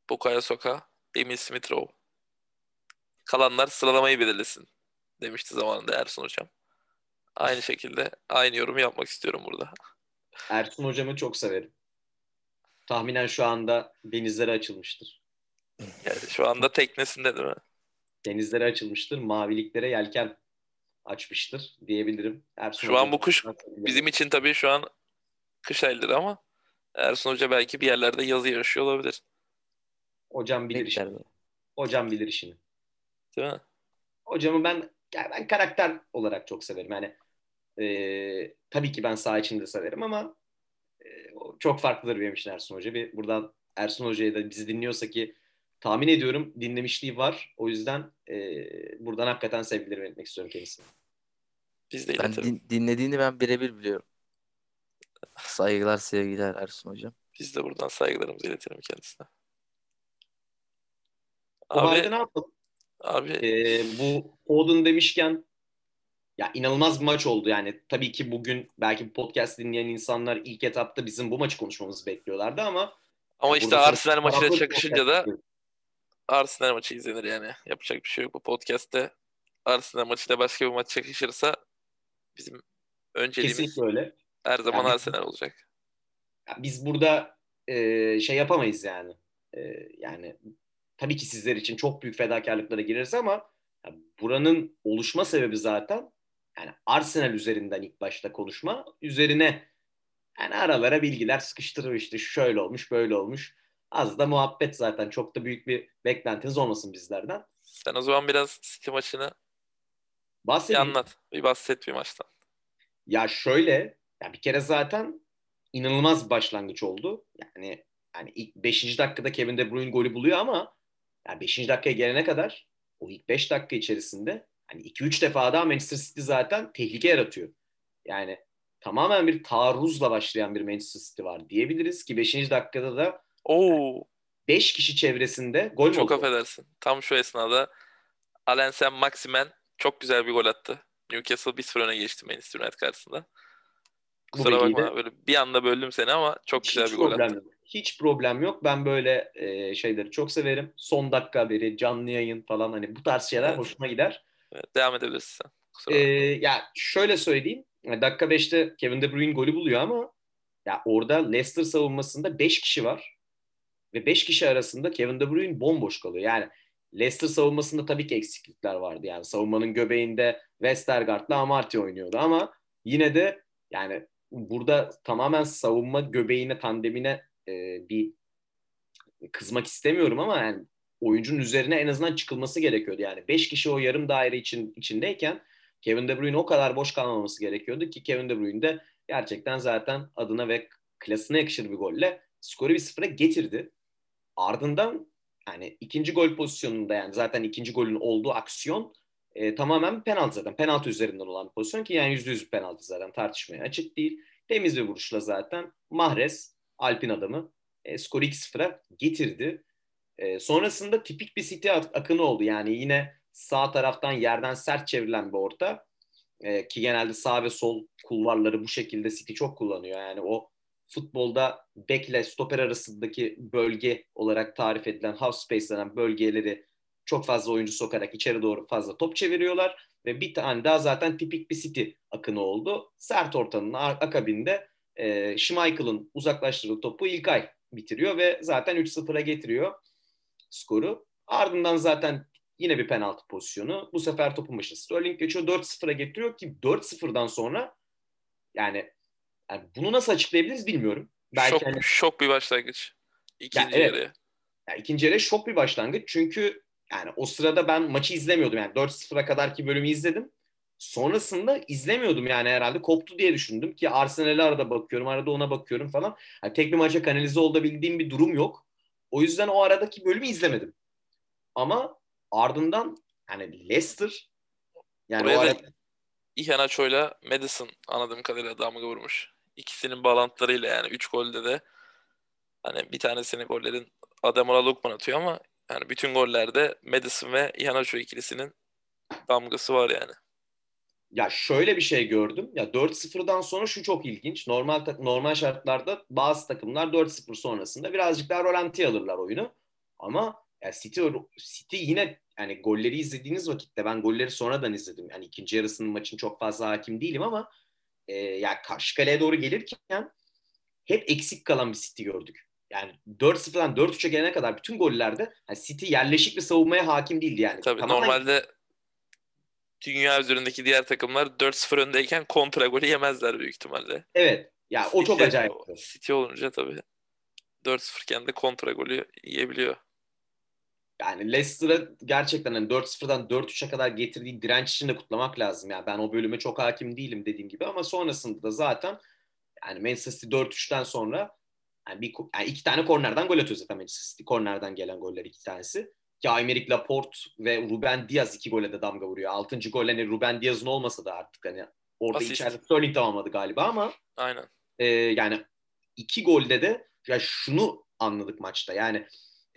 Bukayo Saka, Emil Smith Rowe. Kalanlar sıralamayı belirlesin demişti zamanında Ersun Hocam. Aynı şekilde aynı yorumu yapmak istiyorum burada. Ersun hocamı çok severim. Tahminen şu anda denizlere açılmıştır. Yani şu anda teknesinde değil mi? Denizlere açılmıştır. Maviliklere yelken açmıştır diyebilirim. Ersun Şu an bu kuş Bizim için tabii şu an kış ayları ama Ersun Hoca belki bir yerlerde yazı yaşıyor olabilir. Hocam bilir işini. Bekler. Hocam bilir işini. Değil mi? Hocamı ben yani ben karakter olarak çok severim. Yani e, tabii ki ben saha içinde severim ama e, o çok farklıdır benim için Ersun Hoca. Bir buradan Ersun Hoca'ya da bizi dinliyorsa ki tahmin ediyorum dinlemişliği var. O yüzden e, buradan hakikaten sevgilerimi iletmek istiyorum kendisine. Biz de Ben iletelim. din- dinlediğini ben birebir biliyorum. Saygılar sevgiler Ersun hocam. Biz de buradan saygılarımızı iletelim kendisine. O halde Abi, ne yapalım? abi E, bu Foden demişken ya inanılmaz bir maç oldu yani. Tabii ki bugün belki bu podcast dinleyen insanlar ilk etapta bizim bu maçı konuşmamızı bekliyorlardı ama ama işte Arsenal maçıyla çakışınca da. Arsenal maçı izlenir yani. Yapacak bir şey yok. Bu podcast'te Arsenal maçıyla başka bir maç çakışırsa bizim önceliğimiz kesinlikle öyle. her zaman Yani- Arsenal olacak. Biz burada e, şey yapamayız yani. E, yani tabii ki sizler için çok büyük fedakarlıklara gireriz ama ya buranın oluşma sebebi zaten yani Arsenal üzerinden ilk başta konuşma üzerine yani aralara bilgiler sıkıştırıyor işte şöyle olmuş böyle olmuş. Az da muhabbet zaten çok da büyük bir beklentiniz olmasın bizlerden. Sen o zaman biraz City maçını bir Bahsedeyim. anlat. Bir bahset bir maçtan. Ya şöyle Ya bir kere zaten inanılmaz bir başlangıç oldu. Yani yani ilk 5. dakikada Kevin De Bruyne golü buluyor ama yani 5. dakikaya gelene kadar o ilk 5 dakika içerisinde hani 2-3 defa daha Manchester City zaten tehlike yaratıyor. Yani tamamen bir taarruzla başlayan bir Manchester City var diyebiliriz ki 5. dakikada da Oo, 5 kişi çevresinde gol çok oldu. affedersin. Tam şu esnada Alain Saint Maximen çok güzel bir gol attı. Newcastle 1-0 öne geçti Manchester United karşısında. Kusura bakma böyle bir anda böldüm seni ama çok Hiç güzel bir gol attı. yok. Hiç problem yok. Ben böyle e, şeyleri çok severim. Son dakika haberi, canlı yayın falan hani bu tarz şeyler Evet. hoşuma gider. Evet, devam edebilirsin sen. Kusura Ee, bakma. ya şöyle söyleyeyim. Dakika 5'te Kevin De Bruyne golü buluyor ama ya orada Leicester savunmasında 5 kişi var. Ve 5 kişi arasında Kevin De Bruyne bomboş kalıyor. Yani Leicester savunmasında tabii ki eksiklikler vardı. Yani savunmanın göbeğinde Westergaard'la Amartey oynuyordu ama yine de yani burada tamamen savunma göbeğine, tandemine e, bir kızmak istemiyorum ama yani oyuncunun üzerine en azından çıkılması gerekiyordu. Yani 5 kişi o yarım daire için içindeyken Kevin De Bruyne o kadar boş kalmaması gerekiyordu ki Kevin De Bruyne de gerçekten zaten adına ve klasına yakışır bir golle skoru bir sıfıra getirdi. Ardından yani ikinci gol pozisyonunda yani zaten ikinci golün olduğu aksiyon e, tamamen penaltı zaten. Penaltı üzerinden olan pozisyon ki yani yüzde yüz penaltı zaten tartışmaya açık değil. Temiz bir vuruşla zaten Mahrez Alp'in adamı e, skoru 2-0'a getirdi. E, sonrasında tipik bir City ak- akını oldu. Yani yine sağ taraftan yerden sert çevrilen bir orta. E, ki genelde sağ ve sol kulvarları bu şekilde City çok kullanıyor. Yani o futbolda back ile stoper arasındaki bölge olarak tarif edilen half space denen bölgeleri çok fazla oyuncu sokarak içeri doğru fazla top çeviriyorlar. Ve bir tane daha zaten tipik bir City akını oldu. Sert ortanın akabinde e, Schmeichel'ın uzaklaştırdığı topu İlkay bitiriyor ve zaten 3-0'a getiriyor skoru. Ardından zaten yine bir penaltı pozisyonu. Bu sefer topun başına Sterling geçiyor. 4-0'a getiriyor ki 4-0'dan sonra yani, yani bunu nasıl açıklayabiliriz bilmiyorum. Belki şok, hani- şok bir başlangıç. İkinci evet. yarıya. yani ikinci yarı şok bir başlangıç. Çünkü yani o sırada ben maçı izlemiyordum. Yani 4-0'a kadarki bölümü izledim. Sonrasında izlemiyordum yani herhalde koptu diye düşündüm ki Arsenal'e arada bakıyorum, arada ona bakıyorum falan. Yani tek bir maça kanalize olabildiğim bir durum yok. O yüzden o aradaki bölümü izlemedim. Ama ardından yani Leicester yani Oraya o da arada, Iheanacho'yla Madison anladığım kadarıyla damga vurmuş. İkisinin bağlantılarıyla yani 3 golde de hani bir tanesini gollerin Ademola Lookman atıyor ama yani bütün gollerde Madison ve Iheanacho ikilisinin damgası var yani. Ya şöyle bir şey gördüm. Ya 4-0'dan sonra şu çok ilginç. Normal normal şartlarda bazı takımlar 4-0 sonrasında birazcık daha rolantiye alırlar oyunu. Ama ya City City yine yani golleri izlediğiniz vakitte ben golleri sonradan izledim. Yani ikinci yarısının maçın çok fazla hakim değilim ama e, ya karşı kaleye doğru gelirken hep eksik kalan bir City gördük. Yani 4-0'dan 4-3'e gelene kadar bütün gollerde yani City yerleşik bir savunmaya hakim değildi yani. Tabii Tamamen- normalde dünya üzerindeki diğer takımlar 4-0 öndeyken kontra golü yemezler büyük ihtimalle. Evet. Ya o çok acayip. City olunca tabii 4-0 iken de kontra golü yiyebiliyor. Yani Leicester'a gerçekten hani 4-0'dan 4-3'e kadar getirdiği direnç için de kutlamak lazım. Yani ben o bölüme çok hakim değilim dediğim gibi ama sonrasında da zaten yani Manchester City 4-3'ten sonra yani, bir, yani iki tane kornerden gol atıyor zaten Manchester City. Kornerden gelen goller iki tanesi. Ki Aymeric Laporte ve Ruben Diaz iki gole de damga vuruyor. Altıncı gol hani Ruben Diaz'ın olmasa da artık hani orada Asist. içeride Sterling tamamladı galiba ama Aynen. e, yani iki golde de ya şunu anladık maçta. Yani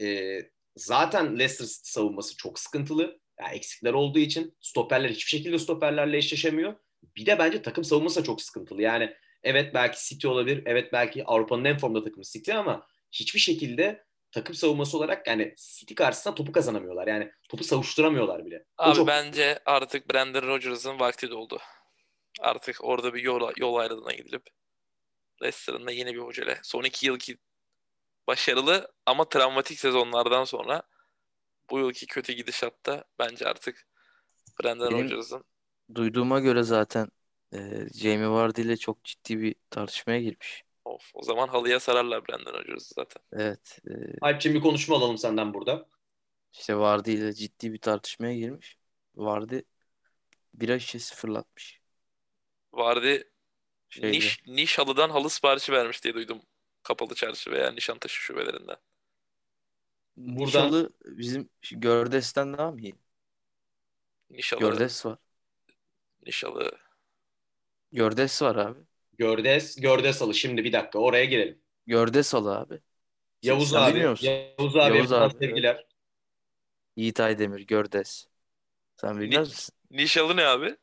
e, zaten Leicester savunması çok sıkıntılı. Yani eksikler olduğu için stoperler hiçbir şekilde stoperlerle eşleşemiyor. Bir de bence takım savunması da çok sıkıntılı. Yani evet belki City olabilir. Evet belki Avrupa'nın en formda takımı City ama hiçbir şekilde takım savunması olarak yani City karşısında topu kazanamıyorlar. Yani topu savuşturamıyorlar bile. O Abi çok- bence artık Brandon Rodgers'ın vakti doldu. Artık orada bir yol, yol ayrılığına gidilip Leicester'ın da yeni bir hocayla son iki yılki başarılı ama travmatik sezonlardan sonra bu yılki kötü gidişatta bence artık Brandon Benim- Rodgers'ın Duyduğuma göre zaten e, Jamie Vardy ile çok ciddi bir tartışmaya girmiş. of o zaman halıya sararlar Brandon Rodgers'ı zaten. Evet. E, Alpçin bir konuşma alalım senden burada. işte Vardy ile ciddi bir tartışmaya girmiş. Vardy bira şişesi fırlatmış. Vardy Şeyde. Niş, niş halıdan halı siparişi vermiş diye duydum. Kapalı çarşı veya Nişantaşı şubelerinden. Buradan- Nişalı bizim Gördes'ten daha mı iyi? Niş halı, Gördes var. niş halı. Gördes var abi. Gördes, Gördes alı. Şimdi bir dakika oraya gelelim. Gördes alı abi. Yavuz Sen abi, bilmiyor musun? Yavuz abi, Yavuz abi, sevgiler. Yiğit Aydemir Gördes. Sen bilmez Ni- misin? Niş halı ne abi?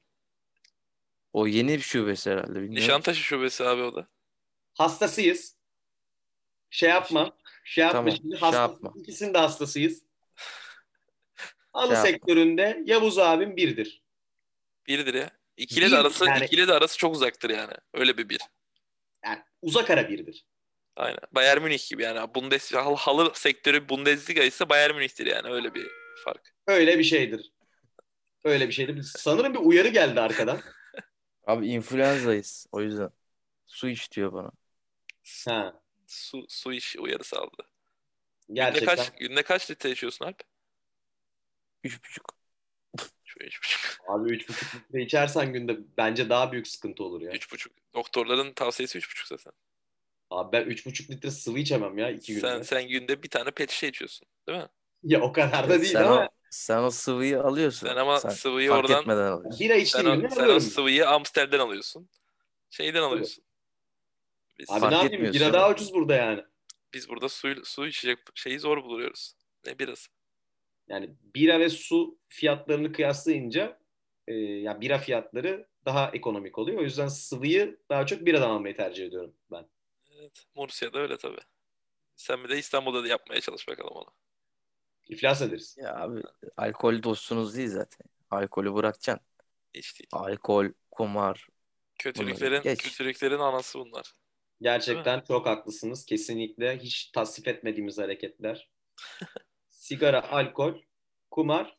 O yeni bir şubesi herhalde bilmiyorum. Nişantaşı şubesi abi o da. Hastasıyız. Şey yapma. Şey yapma Tamam, şimdi. şey Hastası, yapma. İkisinin de hastasıyız. Halı Şey yapma. sektöründe Yavuz abim birdir. Biridir ya. İkili Bir, de arası yani- ikili de arası çok uzaktır yani. Öyle bir bir. Yani uzak ara birdir. Aynen. Bayern Münih gibi yani. Bundes halı, halı sektörü Bundesliga ise Bayern Münih'tir yani. Öyle bir fark. Öyle bir şeydir. Öyle bir şeydir. Sanırım bir uyarı geldi arkadan. Abi influenza'yız o yüzden. Su iç diyor bana. Ha, Su, su iş uyarısı aldı. Günde gerçekten. kaç, günde kaç litre içiyorsun Alp? Üç buçuk. Şu üç buçuk. Abi 3,5 litre içersen günde bence daha büyük sıkıntı olur ya. Üç buçuk. Doktorların tavsiyesi üç buçuk zaten. Abi ben 3,5 litre sıvı içemem ya 2 günde. Sen, sen günde bir tane pet şişe içiyorsun. Değil mi? Ya o kadar da değil sen ama o, sen o sıvıyı alıyorsun. Sen ama Sen sıvıyı fark oradan etmeden alıyorsun. bira sen içtiğim o, günde sen o sıvıyı Amstel'den alıyorsun. Şeyden alıyorsun. Biz, Abi ne yapayım? Bira daha ucuz burada yani. biz burada su, su içecek şeyi zor buluyoruz. Ne birası? Yani bira ve su fiyatlarını kıyaslayınca e, ya bira fiyatları daha ekonomik oluyor. O yüzden sıvıyı daha çok biradan almayı tercih ediyorum ben. Evet. Mursia'da öyle tabii. Sen bir de İstanbul'da da yapmaya çalış bakalım onu. İflas ederiz. Ya abi alkol dostunuz değil zaten. Alkolü bırakacaksın. Hiç değil. Alkol, kumar. Kötülüklerin, kötülüklerin anası bunlar. Gerçekten çok haklısınız. Kesinlikle hiç tasvip etmediğimiz hareketler. Sigara, alkol, kumar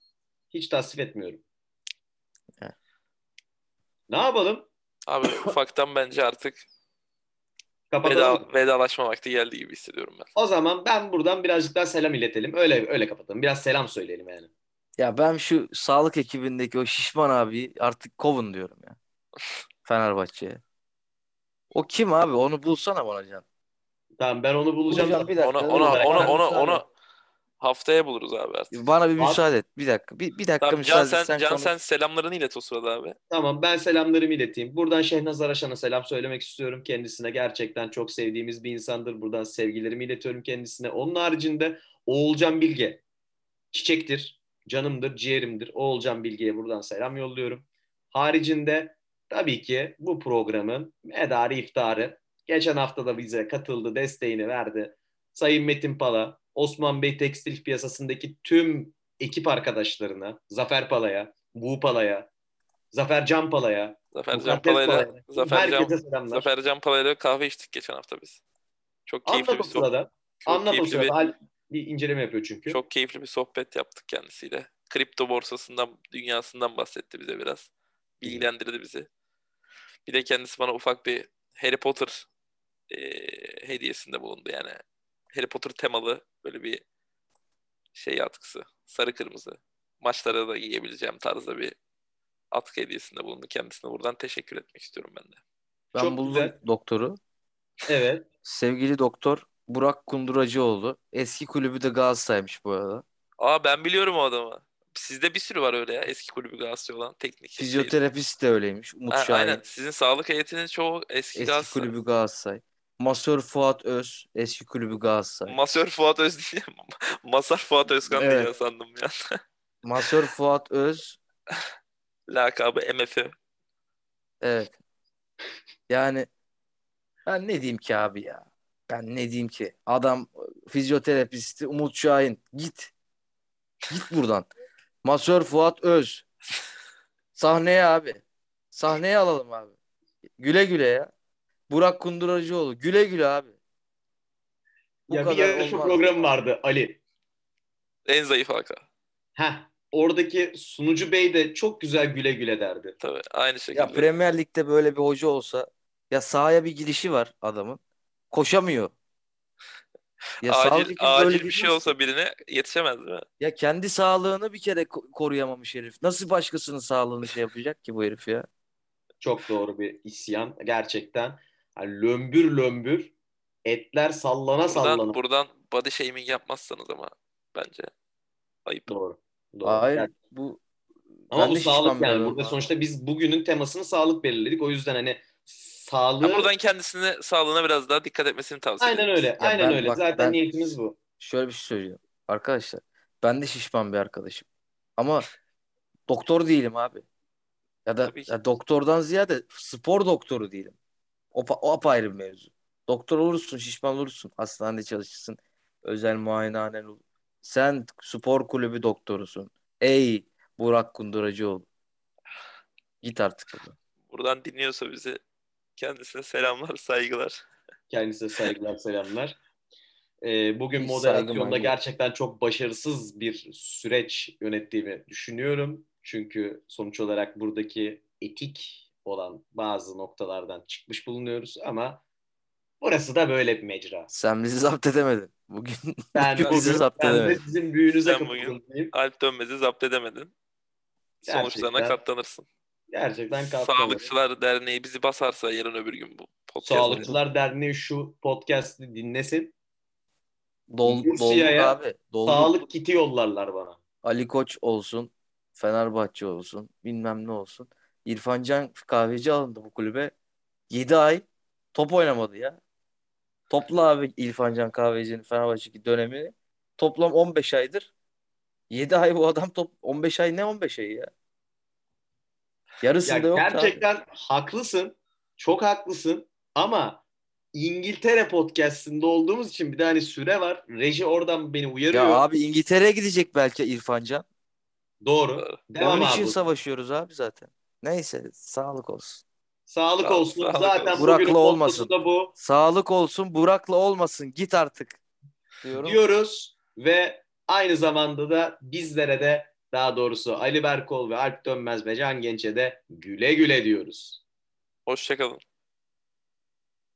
hiç tasvip etmiyorum. Evet. Ne yapalım? Abi ufaktan bence artık Kapatalım. veda, vedalaşma vakti geldi gibi hissediyorum ben. O zaman ben buradan birazcık daha selam iletelim. Öyle öyle kapatalım. Biraz selam söyleyelim yani. Ya ben şu sağlık ekibindeki o şişman abi artık kovun diyorum ya. Fenerbahçe'ye. O kim abi? Onu bulsana bana Can. Tamam ben onu bulacağım. Bulacağım, bir dakika. Ona, ona, ona, ona, haftaya buluruz abi artık. Bana bir Abi- müsaade et. Bir dakika. Bir, bir dakika Tamam, Can müsaade sen, et. Can konuş. sen selamlarını ilet o sırada abi. Tamam ben selamlarımı ileteyim. Buradan Şehnaz Araşan'a selam söylemek istiyorum. Kendisine gerçekten çok sevdiğimiz bir insandır. Buradan sevgilerimi iletiyorum kendisine. Onun haricinde Oğulcan Bilge. Çiçektir, canımdır, ciğerimdir. Oğulcan Bilge'ye buradan selam yolluyorum. Haricinde tabii ki bu programın medarı iftarı. Geçen hafta da bize katıldı, desteğini verdi. Sayın Metin Pala, Osman Bey tekstil piyasasındaki tüm ekip arkadaşlarına, Zafer Pala'ya, Bu Pala'ya, Zafer Can Pala'ya, Zafer Can Pala'yla Pala'ya. Zafer Can. Zafer Can Pala'yla kahve içtik geçen hafta biz. Çok keyifli Anlat bir sohbet. Anlat keyifli bir, bir inceleme yapıyor çünkü. çok keyifli bir sohbet yaptık kendisiyle. Kripto borsasından, dünyasından bahsetti bize biraz. Bilgilendirdi bizi. Bir de kendisi bana ufak bir Harry Potter eee, hediyesinde bulundu yani. Harry Potter temalı böyle bir şey atkısı. Sarı kırmızı. Maçlara da giyebileceğim tarzda bir atkı hediyesinde bulundu. Kendisine buradan teşekkür etmek istiyorum ben de. Ben Çok buldum güzel. doktoru. Evet. Sevgili doktor Burak Kunduracıoğlu. Eski kulübü de Galatasaray'mış bu arada. Aa ben biliyorum o adamı. Sizde bir sürü var öyle ya. Eski kulübü Galatasaray olan teknik şey. Fizyoterapist de öyleymiş. Umut Ha, Şahin. aynen. Sizin sağlık heyetinin çoğu eski, Eski Galatasaray. kulübü Galatasaray. Masör Fuat Öz. Eski kulübü Galatasaray. Masör Fuat Öz değil. Masar Fuat Özkan Evet. diyeceğim sandım ya. Masör Fuat Öz. Lakabı MF. Evet. Yani ben ne diyeyim ki abi ya? Ben ne diyeyim ki? Adam fizyoterapisti Umut Şahin. Git. Git buradan. Masör Fuat Öz. Sahneye abi. Sahneye alalım abi. Güle güle ya. Burak Kunduracıoğlu. Güle güle abi. Bu ya bir yarışma programı vardı Ali. En zayıf halka. Heh. Oradaki sunucu bey de çok güzel güle güle derdi. Tabii aynı şekilde. Ya Premier Lig'de böyle bir hoca olsa ya sahaya bir gidişi var adamın. Koşamıyor. Ya sağlık acil acil bir şey ki. olsa birine yetişemez mi? Ya kendi sağlığını bir kere ko- koruyamamış herif. Nasıl başkasının sağlığını şey yapacak ki bu herif ya? çok doğru bir isyan gerçekten. Yani lömbür lömbür etler sallana sallana. Buradan, buradan body shaming yapmazsanız ama bence ayıp. Doğru. doğru. Hayır Yani- bu ama ben bu sağlık yani. Burada sonuçta biz bugünün temasını sağlık belirledik. O yüzden hani sağlığı Ha, buradan kendisine sağlığına biraz daha dikkat etmesini tavsiye aynen ederim. öyle. Ya aynen ben- öyle. bak Zaten ben- niyetimiz bu. şöyle bir şey söyleyeceğim. Arkadaşlar ben de şişman bir arkadaşım. Ama doktor değilim abi. Ya da ya doktordan ziyade spor doktoru değilim. O, o apayrı bir mevzu. Doktor olursun, şişman olursun. Hastanede çalışırsın. Özel muayenehanen olur. Sen spor kulübü doktorusun. Ey Burak Kunduracıoğlu. Git artık buradan. Buradan dinliyorsa bizi kendisine selamlar, saygılar. Kendisine saygılar, selamlar. Ee, bugün Hiç moderasyonda gerçekten çok başarısız bir süreç yönettiğimi düşünüyorum. Çünkü sonuç olarak buradaki etik olan bazı noktalardan çıkmış bulunuyoruz ama burası da böyle bir mecra. Sen bizi zapt edemedin. Bugün, Ben, bugün bizi zapt ben de edemedin. sizin büyüğünüze Sen bugün-. Alp Dönmez'i zapt edemedin. Sonuçlarına Gerçekten. katlanırsın. Gerçekten katlanırım. Sağlıkçılar Derneği bizi basarsa yarın öbür gün bu podcast. Sağlıkçılar Derneği şu podcast'i dinlesin. Dol, Rusya'ya abi. Dolduk. Sağlık kiti yollarlar bana. Ali Koç olsun, Fenerbahçe olsun, bilmem ne olsun. İrfan Can Kahveci alındı bu kulübe. 7 ay top oynamadı ya. Topla abi İrfan Can Kahveci'nin Fenerbahçe'deki dönemini. Toplam 15 aydır. 7 ay bu adam top 15 ay ne 15 ayı ya? Yarısında Ya yok abi. gerçekten haklısın. Çok haklısın. Ama İngiltere podcast'inde olduğumuz için bir de hani süre var. Reji oradan beni uyarıyor. Ya abi İngiltere'ye gidecek belki İrfan Can. Doğru. Devam Onun için abi. savaşıyoruz abi zaten. Neyse sağlık olsun. Sağlık Sağ- olsun. sağlık Zaten olsun. Burak'la olmasın. da bu. Sağlık olsun, Burak'la olmasın. Git artık. Diyorum. Diyoruz ve aynı zamanda da bizlere de daha doğrusu Ali Berkol ve Alp Dönmez ve Can Genç'e de güle güle diyoruz. Hoşçakalın.